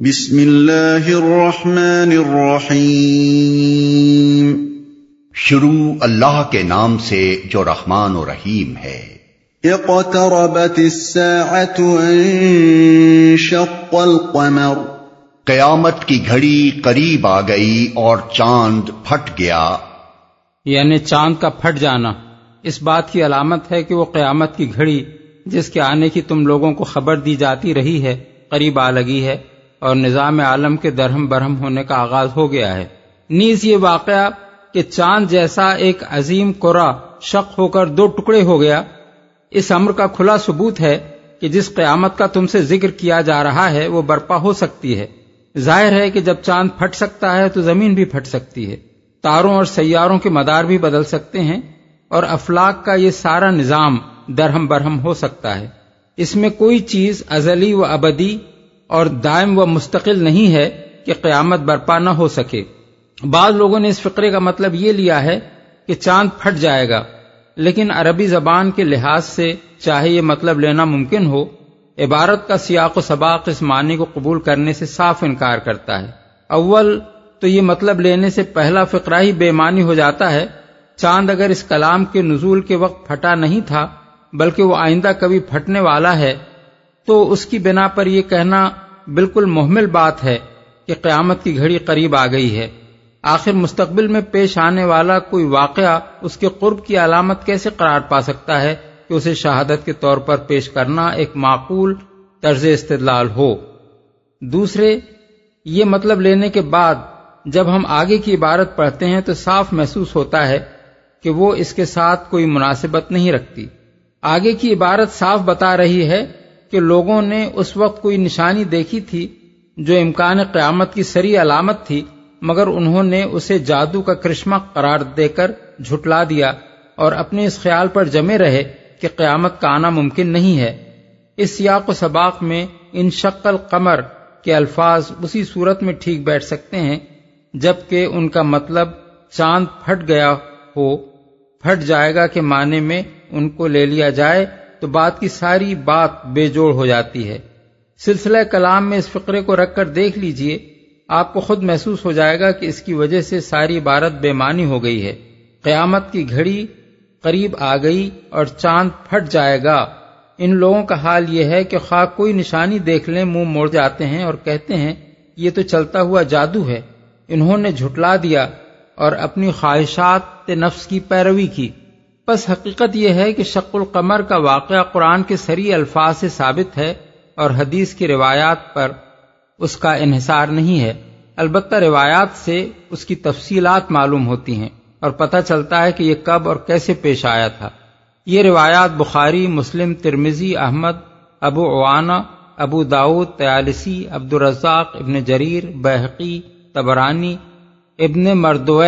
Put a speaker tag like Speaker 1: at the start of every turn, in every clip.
Speaker 1: بسم اللہ الرحمن الرحیم۔
Speaker 2: شروع اللہ کے نام سے جو رحمان و رحیم ہے۔
Speaker 1: اقتربت الساعة انشق القمر۔
Speaker 2: قیامت کی گھڑی قریب آ گئی اور چاند پھٹ گیا۔
Speaker 3: یعنی چاند کا پھٹ جانا۔ اس بات کی علامت ہے کہ وہ قیامت کی گھڑی جس کے آنے کی تم لوگوں کو خبر دی جاتی رہی ہے قریب آ لگی ہے۔ اور نظام عالم کے درہم برہم ہونے کا آغاز ہو گیا ہے۔ نیز یہ واقعہ کہ چاند جیسا ایک عظیم قرا شک ہو کر دو ٹکڑے ہو گیا، اس امر کا کھلا ثبوت ہے کہ جس قیامت کا تم سے ذکر کیا جا رہا ہے وہ برپا ہو سکتی ہے۔ ظاہر ہے کہ جب چاند پھٹ سکتا ہے تو زمین بھی پھٹ سکتی ہے۔ تاروں اور سیاروں کے مدار بھی بدل سکتے ہیں اور افلاق کا یہ سارا نظام درہم برہم ہو سکتا ہے۔ اس میں کوئی چیز ازلی و ابدی اور دائم و مستقل نہیں ہے کہ قیامت برپا نہ ہو سکے۔ بعض لوگوں نے اس فقرے کا مطلب یہ لیا ہے کہ چاند پھٹ جائے گا، لیکن عربی زبان کے لحاظ سے چاہے یہ مطلب لینا ممکن ہو، عبارت کا سیاق و سباق اس معنی کو قبول کرنے سے صاف انکار کرتا ہے۔ اول تو یہ مطلب لینے سے پہلا فقرہ ہی بے معنی ہو جاتا ہے۔ چاند اگر اس کلام کے نزول کے وقت پھٹا نہیں تھا، بلکہ وہ آئندہ کبھی پھٹنے والا ہے تو اس کی بنا پر یہ کہنا بالکل محمل بات ہے کہ قیامت کی گھڑی قریب آ گئی ہے۔ آخر مستقبل میں پیش آنے والا کوئی واقعہ اس کے قرب کی علامت کیسے قرار پا سکتا ہے کہ اسے شہادت کے طور پر پیش کرنا ایک معقول طرز استدلال ہو؟ دوسرے، یہ مطلب لینے کے بعد جب ہم آگے کی عبارت پڑھتے ہیں تو صاف محسوس ہوتا ہے کہ وہ اس کے ساتھ کوئی مناسبت نہیں رکھتی۔ آگے کی عبارت صاف بتا رہی ہے کہ لوگوں نے اس وقت کوئی نشانی دیکھی تھی جو امکان قیامت کی سری علامت تھی، مگر انہوں نے اسے جادو کا کرشمہ قرار دے کر جھٹلا دیا اور اپنے اس خیال پر جمے رہے کہ قیامت کا آنا ممکن نہیں ہے۔ اس سیاق و سباق میں ان شکل قمر کے الفاظ اسی صورت میں ٹھیک بیٹھ سکتے ہیں، جبکہ ان کا مطلب چاند پھٹ گیا ہو، پھٹ جائے گا کے معنی میں ان کو لے لیا جائے تو بات کی ساری بات بے جوڑ ہو جاتی ہے۔ سلسلہ کلام میں اس فقرے کو رکھ کر دیکھ لیجیے، آپ کو خود محسوس ہو جائے گا کہ اس کی وجہ سے ساری عبارت بے معنی ہو گئی ہے۔ قیامت کی گھڑی قریب آ گئی اور چاند پھٹ جائے گا۔ ان لوگوں کا حال یہ ہے کہ خواہ کوئی نشانی دیکھ لیں، منہ موڑ جاتے ہیں اور کہتے ہیں، یہ تو چلتا ہوا جادو ہے۔ انہوں نے جھٹلا دیا اور اپنی خواہشات نفس کی پیروی کی۔ بس حقیقت یہ ہے کہ شق القمر کا واقعہ قرآن کے سری الفاظ سے ثابت ہے اور حدیث کی روایات پر اس کا انحصار نہیں ہے۔ البتہ روایات سے اس کی تفصیلات معلوم ہوتی ہیں اور پتہ چلتا ہے کہ یہ کب اور کیسے پیش آیا تھا۔ یہ روایات بخاری، مسلم ترمزی احمد، ابو عوانہ، ابو داود تیالسی عبد الرزاق ابن جریر، بحقی تبرانی ابن مردوہ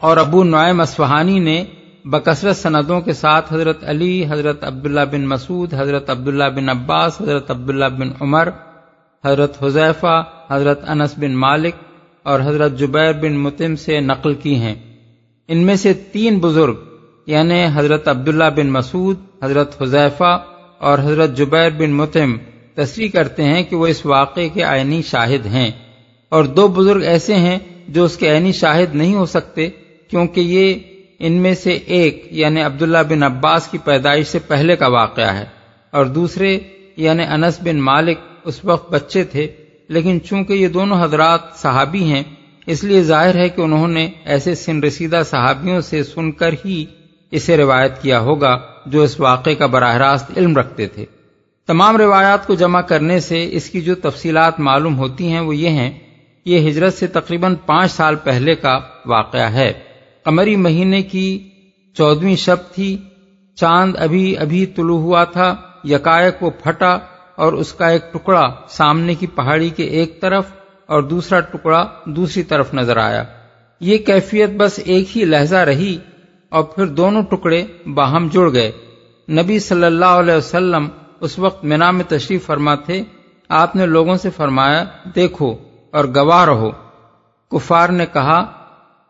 Speaker 3: اور ابو نعیم اسفہانی نے بکثرت سندوں کے ساتھ حضرت علی، حضرت عبداللہ بن مسعود، حضرت عبداللہ بن عباس، حضرت عبداللہ بن عمر، حضرت حذیفہ، حضرت انس بن مالک اور حضرت جبیر بن متم سے نقل کی ہیں۔ ان میں سے تین بزرگ یعنی حضرت عبداللہ بن مسعود، حضرت حذیفہ اور حضرت جبیر بن متم، تصریح کرتے ہیں کہ وہ اس واقعے کے آئینی شاہد ہیں۔ اور دو بزرگ ایسے ہیں جو اس کے عینی شاہد نہیں ہو سکتے، کیونکہ یہ ان میں سے ایک یعنی عبداللہ بن عباس کی پیدائش سے پہلے کا واقعہ ہے اور دوسرے یعنی انس بن مالک اس وقت بچے تھے، لیکن چونکہ یہ دونوں حضرات صحابی ہیں، اس لیے ظاہر ہے کہ انہوں نے ایسے سن رسیدہ صحابیوں سے سن کر ہی اسے روایت کیا ہوگا جو اس واقعے کا براہ راست علم رکھتے تھے۔ تمام روایات کو جمع کرنے سے اس کی جو تفصیلات معلوم ہوتی ہیں وہ یہ ہیں یہ ہجرت سے تقریباً پانچ سال پہلے کا واقعہ ہے۔ قمری مہینے کی چودویں شب تھی، چاند ابھی ابھی طلوع ہوا تھا، یکایک وہ پھٹا اور اس کا ایک ٹکڑا سامنے کی پہاڑی کے ایک طرف اور دوسرا ٹکڑا دوسری طرف نظر آیا۔ یہ کیفیت بس ایک ہی لہجہ رہی اور پھر دونوں ٹکڑے باہم جڑ گئے۔ نبی صلی اللہ علیہ وسلم اس وقت مینا میں تشریف فرما تھے آپ نے لوگوں سے فرمایا، دیکھو اور گواہ رہو۔ کفار نے کہا،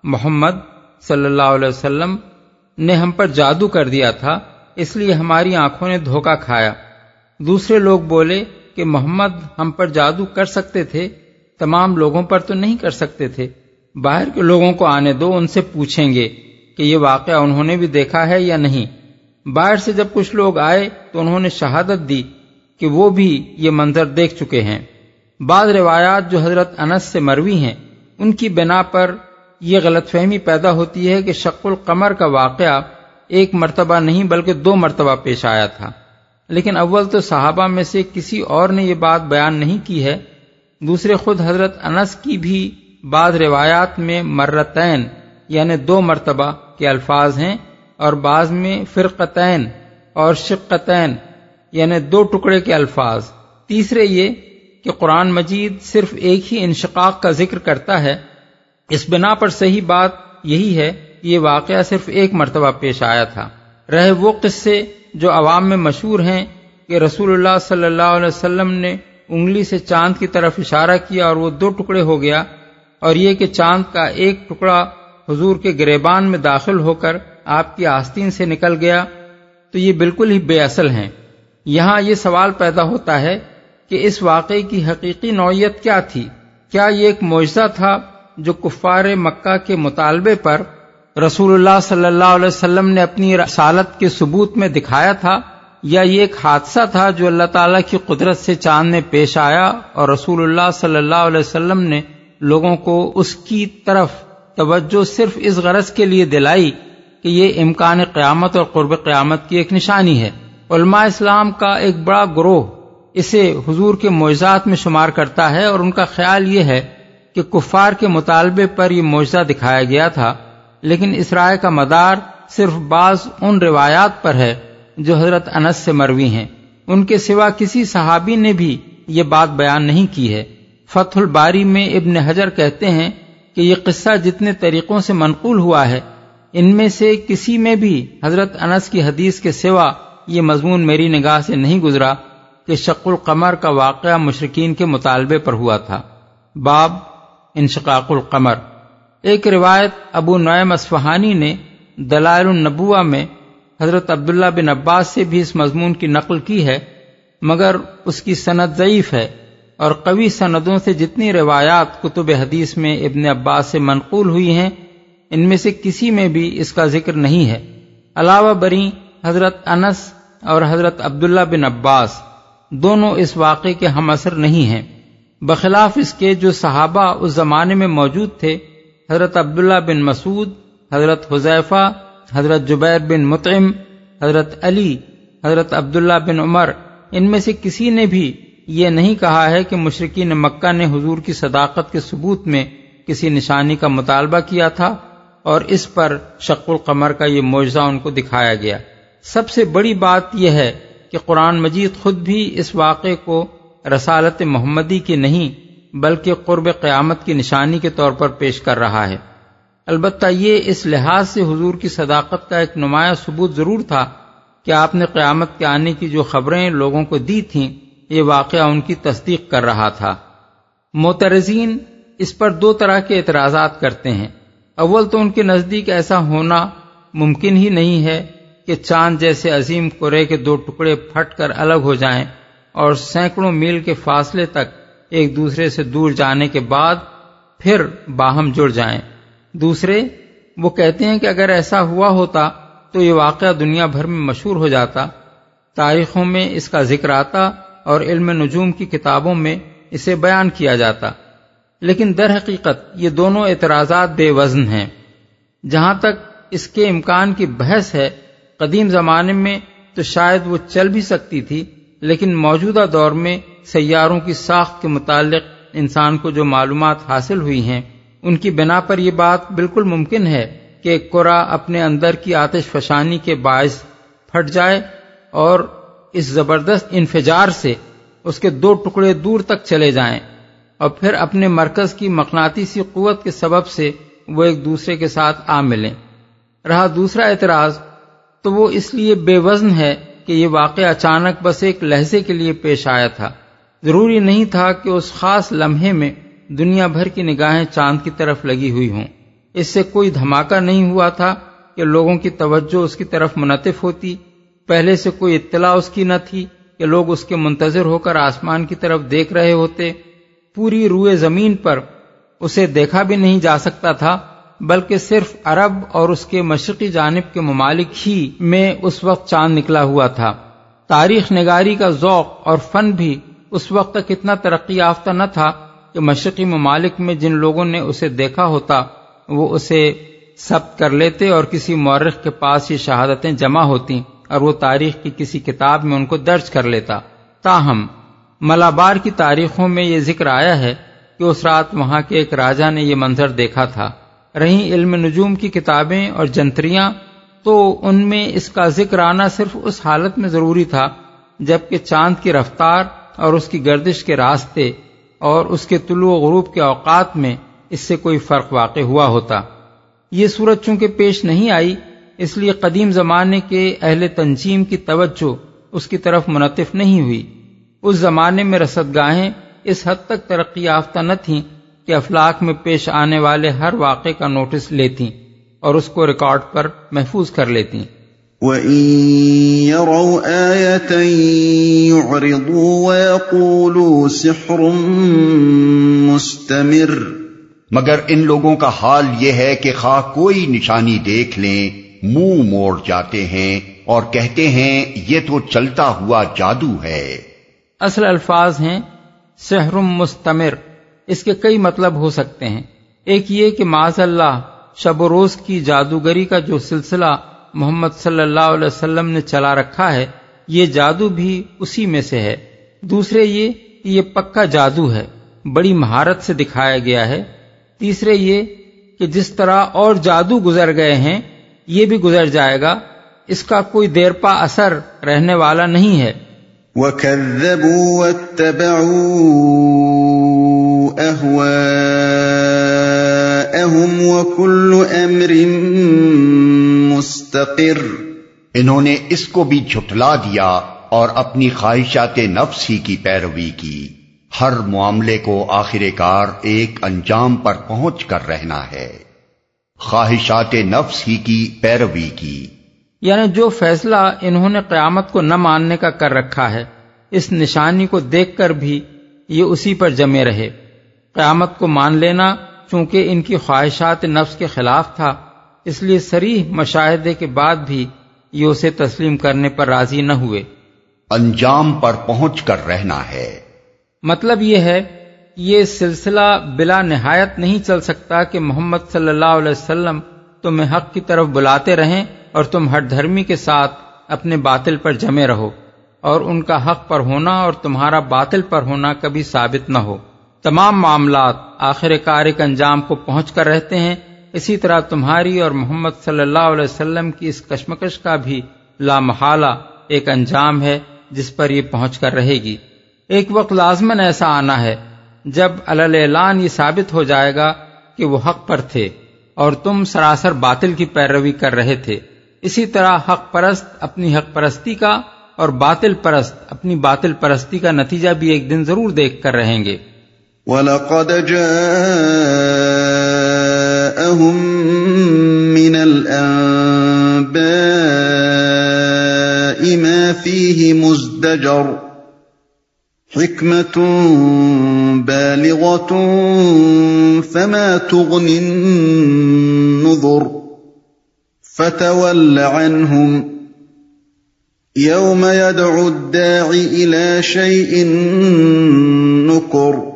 Speaker 3: محمد صلی اللہ علیہ وسلم نے ہم پر جادو کر دیا تھا، اس لیے ہماری آنکھوں نے دھوکا کھایا۔ دوسرے لوگ بولے کہ محمد ہم پر جادو کر سکتے تھے، تمام لوگوں پر تو نہیں کر سکتے تھے۔ باہر کے لوگوں کو آنے دو، ان سے پوچھیں گے کہ یہ واقعہ انہوں نے بھی دیکھا ہے یا نہیں۔ باہر سے جب کچھ لوگ آئے تو انہوں نے شہادت دی کہ وہ بھی یہ منظر دیکھ چکے ہیں۔ بعض روایات جو حضرت انس سے مروی ہیں، ان کی بنا پر یہ غلط فہمی پیدا ہوتی ہے کہ شق القمر کا واقعہ ایک مرتبہ نہیں بلکہ دو مرتبہ پیش آیا تھا۔ لیکن اول تو صحابہ میں سے کسی اور نے یہ بات بیان نہیں کی ہے۔ دوسرے خود حضرت انس کی بھی بعض روایات میں مرتین یعنی دو مرتبہ کے الفاظ ہیں، اور بعض میں فرقتین اور شقتین یعنی دو ٹکڑے کے الفاظ۔ تیسرے یہ کہ قرآن مجید صرف ایک ہی انشقاق کا ذکر کرتا ہے اس بنا پر صحیح بات یہی ہے کہ یہ واقعہ صرف ایک مرتبہ پیش آیا تھا۔ رہے وہ قصے جو عوام میں مشہور ہیں کہ رسول اللہ صلی اللہ علیہ وسلم نے انگلی سے چاند کی طرف اشارہ کیا اور وہ دو ٹکڑے ہو گیا اور یہ کہ چاند کا ایک ٹکڑا حضور کے گریبان میں داخل ہو کر آپ کی آستین سے نکل گیا تو یہ بالکل ہی بے اصل ہیں۔ یہاں یہ سوال پیدا ہوتا ہے کہ اس واقعے کی حقیقی نوعیت کیا تھی؟ کیا یہ ایک معجزہ تھا جو کفار مکہ کے مطالبے پر رسول اللہ صلی اللہ علیہ وسلم نے اپنی رسالت کے ثبوت میں دکھایا تھا، یا یہ ایک حادثہ تھا جو اللہ تعالیٰ کی قدرت سے چاند میں پیش آیا اور رسول اللہ صلی اللہ علیہ وسلم نے لوگوں کو اس کی طرف توجہ صرف اس غرض کے لیے دلائی کہ یہ امکان قیامت اور قرب قیامت کی ایک نشانی ہے۔ علماء اسلام کا ایک بڑا گروہ اسے حضور کے معجزات میں شمار کرتا ہے اور ان کا خیال یہ ہے کہ کفار کے مطالبے پر یہ معجزہ دکھایا گیا تھا، لیکن اس رائے کا مدار صرف بعض ان روایات پر ہے جو حضرت انس سے مروی ہیں۔ ان کے سوا کسی صحابی نے بھی یہ بات بیان نہیں کی ہے۔ فتح الباری میں ابن حجر کہتے ہیں کہ یہ قصہ جتنے طریقوں سے منقول ہوا ہے، ان میں سے کسی میں بھی حضرت انس کی حدیث کے سوا یہ مضمون میری نگاہ سے نہیں گزرا کہ شق القمر کا واقعہ مشرقین کے مطالبے پر ہوا تھا۔ باب انشقاق القمر۔ ایک روایت ابو نعیم اصفہانی نے دلائل النبوہ میں حضرت عبداللہ بن عباس سے بھی اس مضمون کی نقل کی ہے، مگر اس کی صنعت ضعیف ہے اور قوی سندوں سے جتنی روایات کتب حدیث میں ابن عباس سے منقول ہوئی ہیں، ان میں سے کسی میں بھی اس کا ذکر نہیں ہے۔ علاوہ بری حضرت انس اور حضرت عبداللہ بن عباس، دونوں اس واقعے کے ہم اثر نہیں ہیں۔ بخلاف اس کے جو صحابہ اس زمانے میں موجود تھے، حضرت عبداللہ بن مسعود، حضرت حذیفہ، حضرت جبیر بن مطعم، حضرت علی، حضرت عبداللہ بن عمر، ان میں سے کسی نے بھی یہ نہیں کہا ہے کہ مشرقین مکہ نے حضور کی صداقت کے ثبوت میں کسی نشانی کا مطالبہ کیا تھا اور اس پر شق القمر کا یہ معجزہ ان کو دکھایا گیا۔ سب سے بڑی بات یہ ہے کہ قرآن مجید خود بھی اس واقعے کو رسالت محمدی کی نہیں، بلکہ قرب قیامت کی نشانی کے طور پر پیش کر رہا ہے۔ البتہ یہ اس لحاظ سے حضور کی صداقت کا ایک نمایاں ثبوت ضرور تھا کہ آپ نے قیامت کے آنے کی جو خبریں لوگوں کو دی تھیں، یہ واقعہ ان کی تصدیق کر رہا تھا۔ موترزین اس پر دو طرح کے اعتراضات کرتے ہیں۔ اول تو ان کے نزدیک ایسا ہونا ممکن ہی نہیں ہے کہ چاند جیسے عظیم کرے کے دو ٹکڑے پھٹ کر الگ ہو جائیں۔ اور سینکڑوں میل کے فاصلے تک ایک دوسرے سے دور جانے کے بعد پھر باہم جڑ جائیں۔ دوسرے، وہ کہتے ہیں کہ اگر ایسا ہوا ہوتا تو یہ واقعہ دنیا بھر میں مشہور ہو جاتا۔ تاریخوں میں اس کا ذکر آتا اور علم نجوم کی کتابوں میں اسے بیان کیا جاتا۔ لیکن در حقیقت یہ دونوں اعتراضات بے وزن ہیں۔ جہاں تک اس کے امکان کی بحث ہے، قدیم زمانے میں تو شاید وہ چل بھی سکتی تھی۔ لیکن موجودہ دور میں سیاروں کی ساخت کے متعلق انسان کو جو معلومات حاصل ہوئی ہیں، ان کی بنا پر یہ بات بالکل ممکن ہے کہ قرا اپنے اندر کی آتش فشانی کے باعث پھٹ جائے اور اس زبردست انفجار سے اس کے دو ٹکڑے دور تک چلے جائیں اور پھر اپنے مرکز کی مقناطیسی قوت کے سبب سے وہ ایک دوسرے کے ساتھ آ ملیں۔ رہا دوسرا اعتراض، تو وہ اس لیے بے وزن ہے کہ یہ واقعہ اچانک بس ایک لہجے کے لیے پیش آیا تھا۔ ضروری نہیں تھا کہ اس خاص لمحے میں دنیا بھر کی نگاہیں چاند کی طرف لگی ہوئی ہوں۔ اس سے کوئی دھماکہ نہیں ہوا تھا کہ لوگوں کی توجہ اس کی طرف منطف ہوتی۔ پہلے سے کوئی اطلاع اس کی نہ تھی کہ لوگ اس کے منتظر ہو کر آسمان کی طرف دیکھ رہے ہوتے۔ پوری روئے زمین پر اسے دیکھا بھی نہیں جا سکتا تھا۔ بلکہ صرف عرب اور اس کے مشرقی جانب کے ممالک ہی میں اس وقت چاند نکلا ہوا تھا۔ تاریخ نگاری کا ذوق اور فن بھی اس وقت تک اتنا ترقی یافتہ نہ تھا کہ مشرقی ممالک میں جن لوگوں نے اسے دیکھا ہوتا، وہ اسے ثبت کر لیتے اور کسی مورخ کے پاس یہ شہادتیں جمع ہوتی اور وہ تاریخ کی کسی کتاب میں ان کو درج کر لیتا۔ تاہم، ملابار کی تاریخوں میں یہ ذکر آیا ہے کہ اس رات وہاں کے ایک راجا نے یہ منظر دیکھا تھا۔ رہی علم نجوم کی کتابیں اور جنتریاں، تو ان میں اس کا ذکر آنا صرف اس حالت میں ضروری تھا، جبکہ چاند کی رفتار اور اس کی گردش کے راستے اور اس کے طلوع و غروب کے اوقات میں اس سے کوئی فرق واقع ہوا ہوتا۔ یہ صورت چونکہ پیش نہیں آئی، اس لیے قدیم زمانے کے اہل تنظیم کی توجہ اس کی طرف منطف نہیں ہوئی۔ اس زمانے میں رسد گاہیں اس حد تک ترقی یافتہ نہ تھیں کہ افلاق میں پیش آنے والے ہر واقعے کا نوٹس لیتی اور اس کو ریکارڈ پر محفوظ کر لیتی
Speaker 2: مگر ان لوگوں کا حال یہ ہے کہ خواہ کوئی نشانی دیکھ لیں منہ موڑ جاتے ہیں اور کہتے ہیں یہ تو چلتا ہوا جادو ہے۔
Speaker 3: اصل الفاظ ہیں سحرم مستمر۔ اس کے کئی مطلب ہو سکتے ہیں۔ ایک یہ کہ معاذ اللہ شب و روز کی جادوگری کا جو سلسلہ محمد صلی اللہ علیہ وسلم نے چلا رکھا ہے، یہ جادو بھی اسی میں سے ہے۔ دوسرے یہ کہ یہ پکا جادو ہے، بڑی مہارت سے دکھایا گیا ہے۔ تیسرے یہ کہ جس طرح اور جادو گزر گئے ہیں، یہ بھی گزر جائے گا۔ اس کا کوئی دیر پا اثر رہنے والا نہیں ہے۔
Speaker 1: وَكَذَّبُوا وَاتَّبَعُوا أَهْوَاءَهُمْ وَكُلُّ أَمْرٍ مُسْتَقِرٍ.
Speaker 2: انہوں نے اس کو بھی جھٹلا دیا اور اپنی خواہشات نفس ہی کی پیروی کی۔ ہر معاملے کو آخر کار ایک انجام پر پہنچ کر رہنا ہے۔ خواہشات نفس ہی کی پیروی کی۔
Speaker 3: یعنی جو فیصلہ انہوں نے قیامت کو نہ ماننے کا کر رکھا ہے اس نشانی کو دیکھ کر بھی یہ اسی پر جمے رہے۔ قیامت کو مان لینا چونکہ ان کی خواہشات نفس کے خلاف تھا۔ اس لیے سریح مشاہدے کے بعد بھی یہ اسے تسلیم کرنے پر راضی نہ ہوئے۔
Speaker 2: انجام پر پہنچ کر رہنا ہے۔
Speaker 3: مطلب یہ ہے یہ سلسلہ بلا نہایت نہیں چل سکتا کہ محمد صلی اللہ علیہ وسلم تمہیں حق کی طرف بلاتے رہیں اور تم ہر دھرمی کے ساتھ اپنے باطل پر جمے رہو اور ان کا حق پر ہونا اور تمہارا باطل پر ہونا کبھی ثابت نہ ہو۔ تمام معاملات آخر کار ایک انجام کو پہنچ کر رہتے ہیں، اسی طرح تمہاری اور محمد صلی اللہ علیہ وسلم کی اس کشمکش کا بھی لامحالہ ایک انجام ہے جس پر یہ پہنچ کر رہے گی۔ ایک وقت لازمن ایسا آنا ہے جب اعلان یہ ثابت ہو جائے گا کہ وہ حق پر تھے اور تم سراسر باطل کی پیروی کر رہے تھے۔ اسی طرح حق پرست اپنی حق پرستی کا اور باطل پرست اپنی باطل پرستی کا نتیجہ بھی ایک دن ضرور دیکھ کر رہیں گے۔
Speaker 1: وَلَقَدْ جَاءَهُم مِّنَ الْأَنبَاءِ مَا فِيهِ مُزْدَجَرٌ حِكْمَةٌ بَالِغَةٌ فَمَا تُغْنِ النُّذُرُ فتول عنهم يوم يدعو الداعي إلى شيء نكر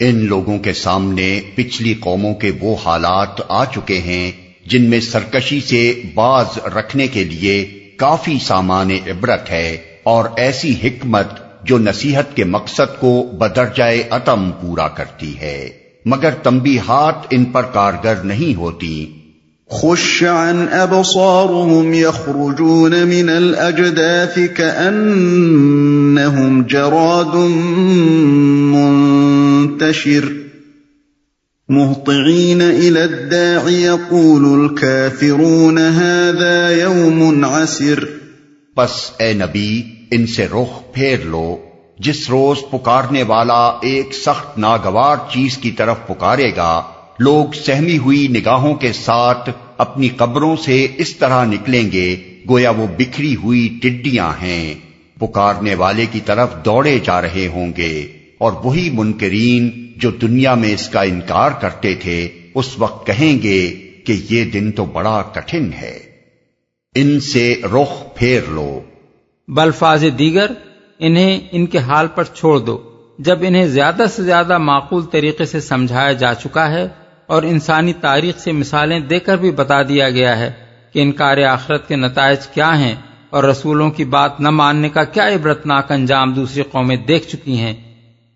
Speaker 2: ان لوگوں کے سامنے پچھلی قوموں کے وہ حالات آ چکے ہیں جن میں سرکشی سے باز رکھنے کے لیے کافی سامان عبرت ہے اور ایسی حکمت جو نصیحت کے مقصد کو بدرجائے عتم پورا کرتی ہے۔ مگر تنبیہات ان پر کارگر نہیں ہوتی۔
Speaker 1: خش عن ابصارهم يخرجون من الاجداث كانهم جراد منتشر. مهطعين إلى الداع يقول الكافرون هذا يوم عسر.
Speaker 2: پس اے نبی ان سے رخ پھیر لو۔ جس روز پکارنے والا ایک سخت ناگوار چیز کی طرف پکارے گا لوگ سہمی ہوئی نگاہوں کے ساتھ اپنی قبروں سے اس طرح نکلیں گے، گویا وہ بکھری ہوئی ٹڈیاں ہیں۔ پکارنے والے کی طرف دوڑے جا رہے ہوں گے۔ اور وہی منکرین جو دنیا میں اس کا انکار کرتے تھے، اس وقت کہیں گے کہ یہ دن تو بڑا کٹھن ہے۔ ان سے رخ پھیر لو۔
Speaker 3: بلفاظ دیگر، انہیں ان کے حال پر چھوڑ دو۔ جب انہیں زیادہ سے زیادہ معقول طریقے سے سمجھایا جا چکا ہے اور انسانی تاریخ سے مثالیں دے کر بھی بتا دیا گیا ہے کہ انکار آخرت کے نتائج کیا ہیں اور رسولوں کی بات نہ ماننے کا کیا عبرتناک انجام دوسری قومیں دیکھ چکی ہیں۔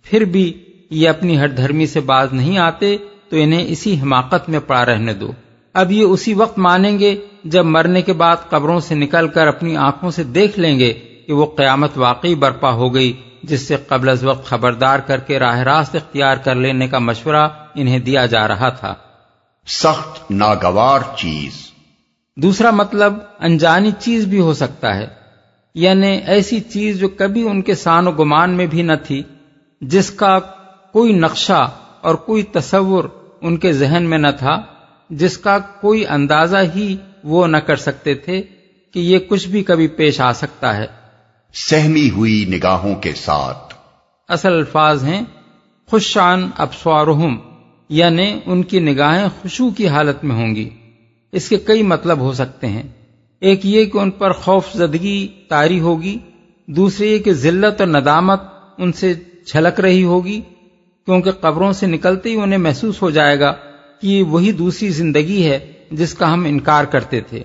Speaker 3: پھر بھی یہ اپنی ہر دھرمی سے باز نہیں آتے تو انہیں اسی حماقت میں پڑا رہنے دو۔ اب یہ اسی وقت مانیں گے جب مرنے کے بعد قبروں سے نکل کر اپنی آنکھوں سے دیکھ لیں گے کہ وہ قیامت واقعی برپا ہو گئی جس سے قبل از وقت خبردار کر کے راہ راست اختیار کر لینے کا مشورہ انہیں دیا جا رہا تھا۔
Speaker 2: سخت ناگوار چیز۔
Speaker 3: دوسرا مطلب انجانی چیز بھی ہو سکتا ہے۔ یعنی ایسی چیز جو کبھی ان کے سان و گمان میں بھی نہ تھی جس کا کوئی نقشہ اور کوئی تصور ان کے ذہن میں نہ تھا جس کا کوئی اندازہ ہی وہ نہ کر سکتے تھے کہ یہ کچھ بھی کبھی پیش آ سکتا ہے۔
Speaker 2: سہمی ہوئی نگاہوں کے ساتھ۔
Speaker 3: اصل الفاظ ہیں خوشان ابسوارہم یعنی ان کی نگاہیں خوشو کی حالت میں ہوں گی۔ اس کے کئی مطلب ہو سکتے ہیں۔ ایک یہ کہ ان پر خوف زدگی تاری ہوگی، دوسرے یہ کہ ذلت اور ندامت ان سے چھلک رہی ہوگی، کیونکہ قبروں سے نکلتے ہی انہیں محسوس ہو جائے گا کہ یہ وہی دوسری زندگی ہے جس کا ہم انکار کرتے تھے۔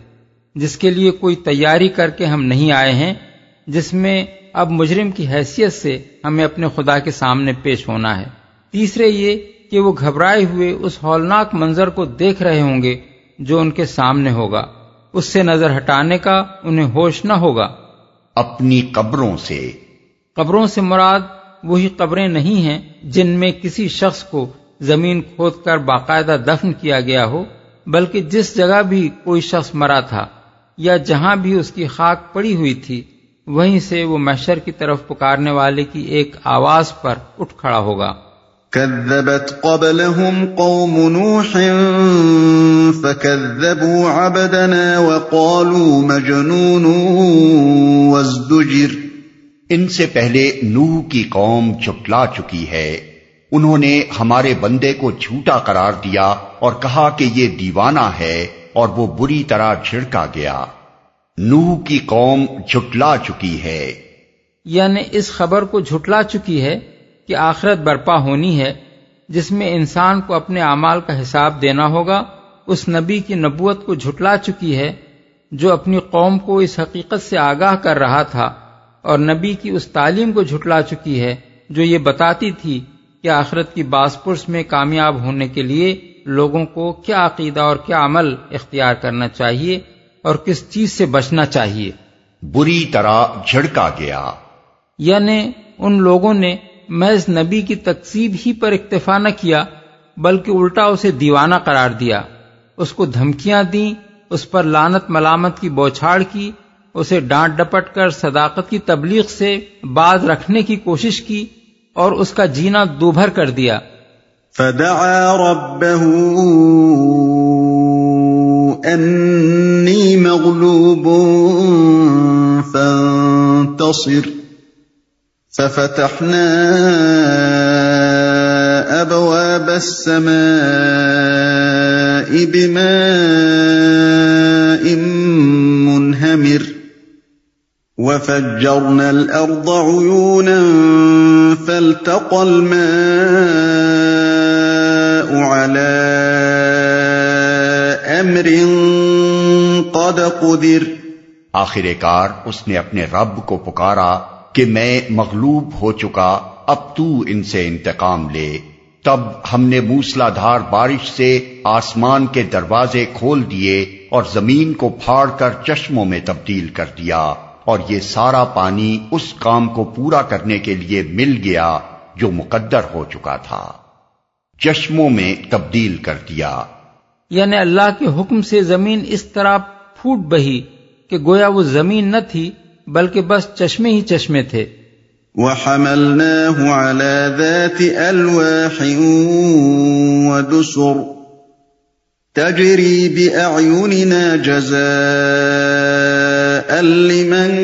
Speaker 3: جس کے لیے کوئی تیاری کر کے ہم نہیں آئے ہیں جس میں اب مجرم کی حیثیت سے ہمیں اپنے خدا کے سامنے پیش ہونا ہے۔ تیسرے یہ کہ وہ گھبرائے ہوئے اس ہولناک منظر کو دیکھ رہے ہوں گے جو ان کے سامنے ہوگا۔ اس سے نظر ہٹانے کا انہیں ہوش نہ ہوگا۔
Speaker 2: اپنی قبروں سے۔
Speaker 3: قبروں سے مراد وہی قبریں نہیں ہیں جن میں کسی شخص کو زمین کھود کر باقاعدہ دفن کیا گیا ہو بلکہ جس جگہ بھی کوئی شخص مرا تھا یا جہاں بھی اس کی خاک پڑی ہوئی تھی وہیں سے وہ محشر کی طرف پکارنے والے کی ایک آواز پر اٹھ کھڑا ہوگا۔
Speaker 1: كذبت قبلهم قوم نوح فكذبوا عبدنا وقالوا مجنون وازدجر۔
Speaker 2: ان سے پہلے نوح کی قوم چٹلا چکی ہے۔ انہوں نے ہمارے بندے کو جھوٹا قرار دیا اور کہا کہ یہ دیوانہ ہے اور وہ بری طرح چھڑکا گیا۔ نوح کی قوم جھٹلا چکی ہے۔
Speaker 3: یعنی اس خبر کو جھٹلا چکی ہے کہ آخرت برپا ہونی ہے، جس میں انسان کو اپنے اعمال کا حساب دینا ہوگا۔ اس نبی کی نبوت کو جھٹلا چکی ہے جو اپنی قوم کو اس حقیقت سے آگاہ کر رہا تھا، اور نبی کی اس تعلیم کو جھٹلا چکی ہے جو یہ بتاتی تھی کہ آخرت کی باس پرس میں کامیاب ہونے کے لیے لوگوں کو کیا عقیدہ اور کیا عمل اختیار کرنا چاہیے۔ اور کس چیز سے بچنا چاہیے؟
Speaker 2: بری طرح جھڑکا گیا۔
Speaker 3: یعنی ان لوگوں نے محض نبی کی تقسیب ہی پر اکتفا نہ کیا بلکہ الٹا اسے دیوانہ قرار دیا۔ اس کو دھمکیاں دیں اس پر لانت ملامت کی بوچھاڑ کی اسے ڈانٹ ڈپٹ کر صداقت کی تبلیغ سے باز رکھنے کی کوشش کی اور اس کا جینا دوبھر کر دیا۔
Speaker 1: فدعا ربه انی مغلوب فانتصر. ففتحنا أبواب السماء بماء منهمر. وفجرنا الأرض عيونا فالتقى الماء على امر قد قدر
Speaker 2: آخر کار اس نے اپنے رب کو پکارا کہ میں مغلوب ہو چکا، اب تو ان سے انتقام لے۔ تب ہم نے موسلا دھار بارش سے آسمان کے دروازے کھول دیے اور زمین کو پھاڑ کر چشموں میں تبدیل کر دیا اور یہ سارا پانی اس کام کو پورا کرنے کے لیے مل گیا جو مقدر ہو چکا تھا۔ چشموں میں تبدیل کر دیا۔
Speaker 3: یعنی اللہ کے حکم سے زمین اس طرح پھوٹ بہی کہ گویا وہ زمین نہ تھی بلکہ بس چشمے ہی چشمے تھے۔
Speaker 1: وحملناه على ذات ألواح ودسر تجري بأعيننا جزاء لمن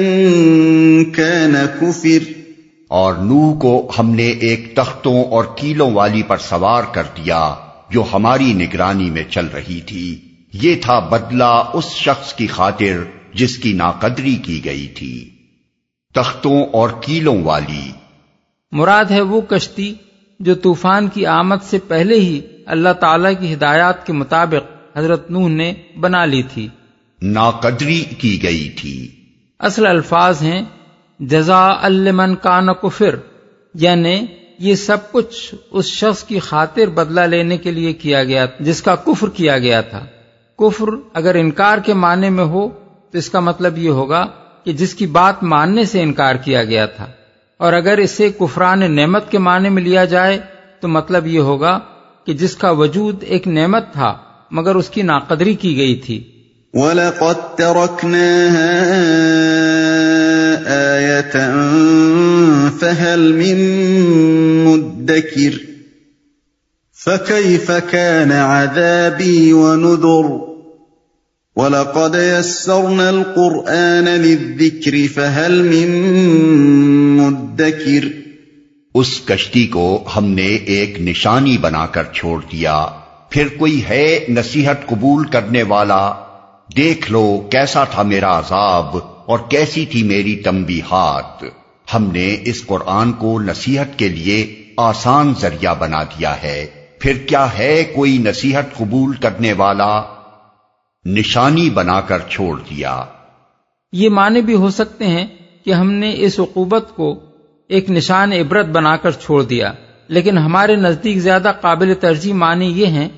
Speaker 1: كان كفر۔
Speaker 2: اور نوح کو ہم نے ایک تختوں اور کیلوں والی پر سوار کر دیا۔ جو ہماری نگرانی میں چل رہی تھی۔ یہ تھا بدلہ اس شخص کی خاطر جس کی ناقدری کی گئی تھی۔ تختوں اور کیلوں والی۔
Speaker 3: مراد ہے وہ کشتی جو طوفان کی آمد سے پہلے ہی اللہ تعالی کی ہدایات کے مطابق حضرت نوح نے بنا لی تھی۔
Speaker 2: ناقدری کی گئی تھی۔
Speaker 3: اصل الفاظ ہیں جزا المن کا کفر یعنی یہ سب کچھ اس شخص کی خاطر بدلہ لینے کے لیے کیا گیا جس کا کفر کیا گیا تھا۔ کفر اگر انکار کے معنی میں ہو، تو اس کا مطلب یہ ہوگا کہ جس کی بات ماننے سے انکار کیا گیا تھا۔ اور اگر اسے کفران نعمت کے معنی میں لیا جائے، تو مطلب یہ ہوگا کہ جس کا وجود ایک نعمت تھا، مگر اس کی ناقدری کی گئی تھی۔
Speaker 1: وَلَقَدْ تَرَكْنَاهَا آيَةً فَهَلْ مِن مُدَّكِرٍ فَكَيْفَ كَانَ عَذَابِي وَنُذُرِ وَلَقَدْ يَسَّرْنَا الْقُرْآنَ لِلذِّكْرِ فَهَلْ مِن مُدَّكِرٍ
Speaker 2: اس کشتی کو ہم نے ایک نشانی بنا کر چھوڑ دیا۔ پھر کوئی ہے نصیحت قبول کرنے والا؟ دیکھ لو کیسا تھا میرا عذاب۔ اور کیسی تھی میری تمبی ہاتھ ہم نے اس قرآن کو نصیحت کے لیے آسان ذریعہ بنا دیا ہے۔ پھر کیا ہے کوئی نصیحت قبول کرنے والا؟ نشانی بنا کر چھوڑ دیا۔
Speaker 3: یہ معنی بھی ہو سکتے ہیں کہ ہم نے اس عقوبت کو ایک نشان عبرت بنا کر چھوڑ دیا۔ لیکن ہمارے نزدیک زیادہ قابل ترجیح معنی یہ ہیں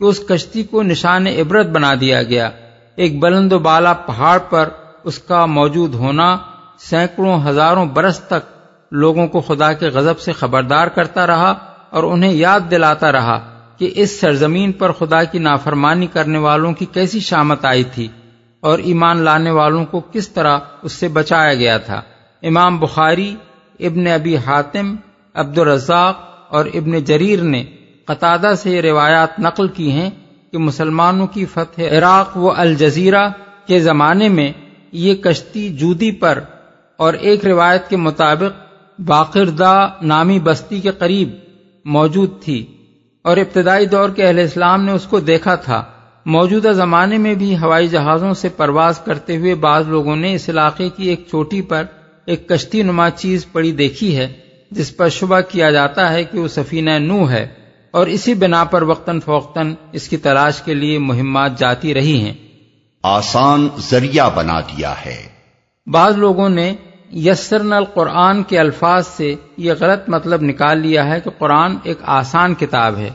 Speaker 3: کہ اس کشتی کو نشان عبرت بنا دیا گیا۔ ایک بلند و بالا پہاڑ پر اس کا موجود ہونا سینکڑوں ہزاروں برس تک لوگوں کو خدا کے غضب سے خبردار کرتا رہا اور انہیں یاد دلاتا رہا کہ اس سرزمین پر خدا کی نافرمانی کرنے والوں کی کیسی شامت آئی تھی اور ایمان لانے والوں کو کس طرح اس سے بچایا گیا تھا۔ امام بخاری، ابن ابی حاتم عبد الرزاق اور ابن جریر نے قطادہ سے روایات نقل کی ہیں کہ مسلمانوں کی فتح عراق و الجزیرہ کے زمانے میں یہ کشتی جودی پر اور ایک روایت کے مطابق باقردہ نامی بستی کے قریب موجود تھی اور ابتدائی دور کے اہل اسلام نے اس کو دیکھا تھا۔ موجودہ زمانے میں بھی ہوائی جہازوں سے پرواز کرتے ہوئے بعض لوگوں نے اس علاقے کی ایک چوٹی پر ایک کشتی نما چیز پڑی دیکھی ہے، جس پر شبہ کیا جاتا ہے کہ وہ سفینہ نو ہے اور اسی بنا پر وقتاً فوقتاً اس کی تلاش کے لیے مہمات جاتی رہی ہیں۔
Speaker 2: آسان ذریعہ بنا دیا ہے۔
Speaker 3: بعض لوگوں نے یسرن القرآن کے الفاظ سے یہ غلط مطلب نکال لیا ہے کہ قرآن ایک آسان کتاب ہے۔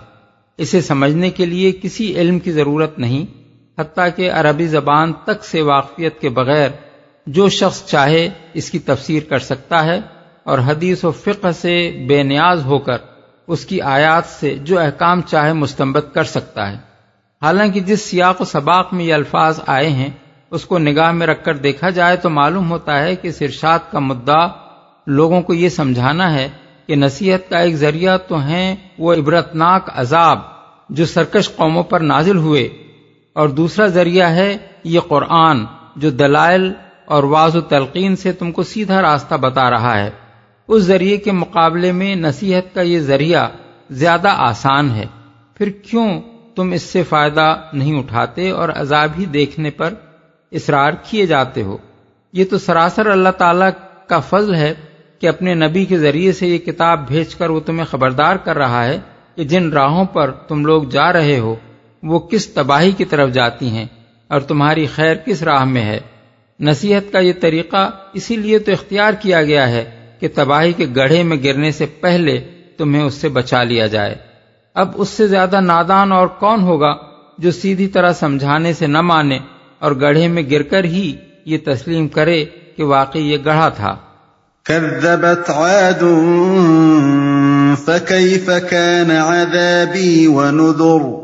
Speaker 3: اسے سمجھنے کے لیے کسی علم کی ضرورت نہیں، حتیٰ کہ عربی زبان تک سے واقفیت کے بغیر جو شخص چاہے اس کی تفسیر کر سکتا ہے اور حدیث و فقہ سے بے نیاز ہو کر اس کی آیات سے جو احکام چاہے مستمت کر سکتا ہے۔ حالانکہ جس سیاق و سباق میں یہ الفاظ آئے ہیں، اس کو نگاہ میں رکھ کر دیکھا جائے تو معلوم ہوتا ہے کہ سرشاد کا مدعا لوگوں کو یہ سمجھانا ہے کہ نصیحت کا ایک ذریعہ تو ہیں وہ عبرتناک عذاب جو سرکش قوموں پر نازل ہوئے، اور دوسرا ذریعہ ہے یہ قرآن جو دلائل اور واض و تلقین سے تم کو سیدھا راستہ بتا رہا ہے۔ اس ذریعے کے مقابلے میں نصیحت کا یہ ذریعہ زیادہ آسان ہے۔ پھر کیوں تم اس سے فائدہ نہیں اٹھاتے اور عذاب ہی دیکھنے پر اصرار کیے جاتے ہو۔ یہ تو سراسر اللہ تعالی کا فضل ہے کہ اپنے نبی کے ذریعے سے یہ کتاب بھیج کر وہ تمہیں خبردار کر رہا ہے کہ جن راہوں پر تم لوگ جا رہے ہو، وہ کس تباہی کی طرف جاتی ہیں اور تمہاری خیر کس راہ میں ہے۔ نصیحت کا یہ طریقہ اسی لیے تو اختیار کیا گیا ہے کہ تباہی کے گڑھے میں گرنے سے پہلے تمہیں اس سے بچا لیا جائے۔ اب اس سے زیادہ نادان اور کون ہوگا جو سیدھی طرح سمجھانے سے نہ مانے اور گڑھے میں گر کر ہی یہ تسلیم کرے کہ واقعی یہ گڑھا تھا۔
Speaker 1: كذبت عاد فكيف كان عذابي ونذر۔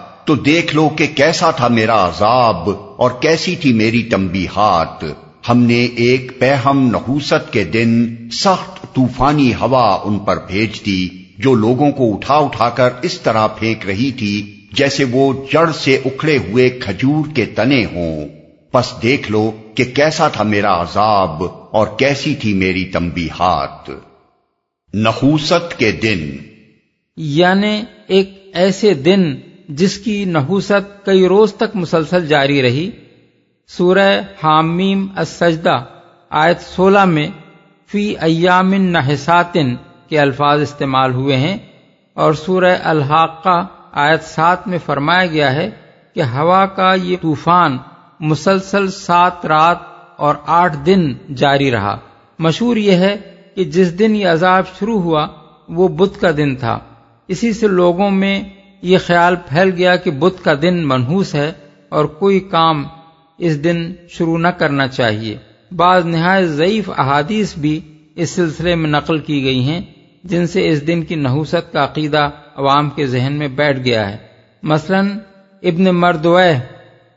Speaker 2: تو دیکھ لو کہ کیسا تھا میرا عذاب اور کیسی تھی میری تمبی ہاتھ ہم نے ایک پہم نحوست کے دن سخت طوفانی ہوا ان پر بھیج دی، جو لوگوں کو اٹھا اٹھا کر اس طرح پھینک رہی تھی جیسے وہ جڑ سے اکھڑے ہوئے کھجور کے تنے ہوں۔ پس دیکھ لو کہ کیسا تھا میرا عذاب اور کیسی تھی میری تمبی ہاتھ نحوست کے دن۔
Speaker 3: یعنی ایک ایسے دن جس کی نحوست کئی روز تک مسلسل جاری رہی، سورہ حامیم السجدہ، آیت سولہ میں فی ایام نحساتن کے الفاظ استعمال ہوئے ہیں اور سورہ الحاقہ آیت سات میں فرمایا گیا ہے کہ ہوا کا یہ طوفان مسلسل سات رات اور آٹھ دن جاری رہا۔ مشہور یہ ہے کہ جس دن یہ عذاب شروع ہوا، وہ بدھ کا دن تھا۔ اسی سے لوگوں میں یہ خیال پھیل گیا کہ بدھ کا دن منحوس ہے اور کوئی کام اس دن شروع نہ کرنا چاہیے۔ بعض نہایت ضعیف احادیث بھی اس سلسلے میں نقل کی گئی ہیں، جن سے اس دن کی نحوست کا عقیدہ عوام کے ذہن میں بیٹھ گیا ہے۔ مثلا ابن مردوہ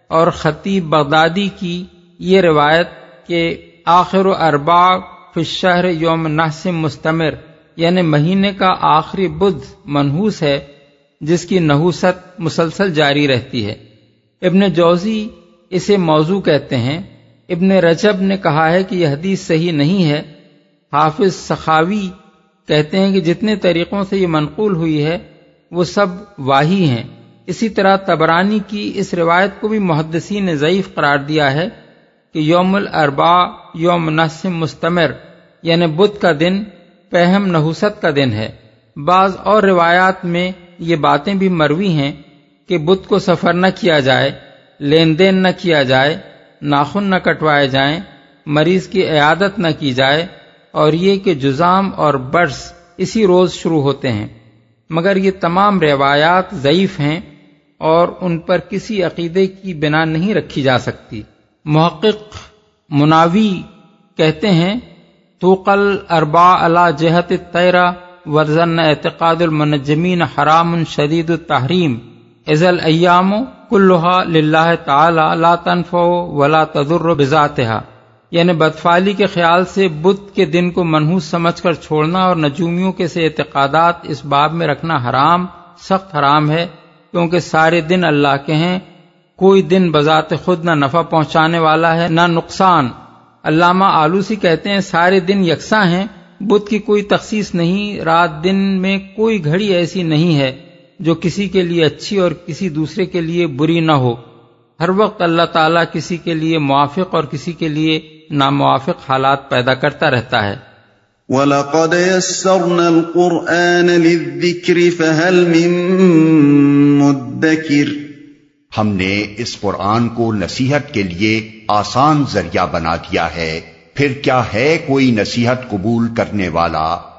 Speaker 3: اور خطیب بغدادی کی یہ روایت کہ آخر و اربا فشہر یوم نحسم مستمر یعنی مہینے کا آخری بدھ منحوس ہے جس کی نحوست مسلسل جاری رہتی ہے۔ ابن جوزی اسے موضوع کہتے ہیں۔ ابن رجب نے کہا ہے کہ یہ حدیث صحیح نہیں ہے۔ حافظ سخاوی کہتے ہیں کہ جتنے طریقوں سے یہ منقول ہوئی ہے، وہ سب واہی ہیں۔ اسی طرح تبرانی کی اس روایت کو بھی محدثین نے ضعیف قرار دیا ہے کہ یوم الاربا یوم نسم مستمر یعنی بدھ کا دن، پہم نحوست کا دن ہے۔ بعض اور روایات میں یہ باتیں بھی مروی ہیں کہ بدھ کو سفر نہ کیا جائے، لین دین نہ کیا جائے، ناخن نہ کٹوائے جائیں، مریض کی عیادت نہ کی جائے، اور یہ کہ جزام اور برس اسی روز شروع ہوتے ہیں۔ مگر یہ تمام روایات ضعیف ہیں اور ان پر کسی عقیدے کی بنا نہیں رکھی جا سکتی۔ محقق مناوی کہتے ہیں تو قل اربا اللہ جہت تیرا ورزن اعتقاد المنجمین حرام شدید التحریم. ازل ایام کلحا للہ تعالی لا تنفع ولا تذر بذاتها یعنی بدفالی کے خیال سے بدھ کے دن کو منحوس سمجھ کر چھوڑنا اور نجومیوں کے سے اعتقادات اس باب میں رکھنا حرام، سخت حرام ہے، کیونکہ سارے دن اللہ کے ہیں، کوئی دن بذات خود نہ نفع پہنچانے والا ہے، نہ نقصان۔ علامہ آلوسی کہتے ہیں سارے دن یکساں ہیں بدھ کی کوئی تخصیص نہیں رات دن میں کوئی گھڑی ایسی نہیں ہے جو کسی کے لیے اچھی اور کسی دوسرے کے لیے بری نہ ہو۔ ہر وقت اللہ تعالیٰ کسی کے لیے موافق اور کسی کے لیے ناموافق حالات پیدا کرتا رہتا ہے۔
Speaker 1: وَلَقَدْ يَسَّرْنَا الْقُرْآنَ لِلذِّكْرِ فَهَلْ مِن مُدَّكِرِ۔
Speaker 2: ہم نے اس قرآن کو نصیحت کے لیے آسان ذریعہ بنا دیا ہے۔ پھر کیا ہے کوئی نصیحت قبول کرنے والا؟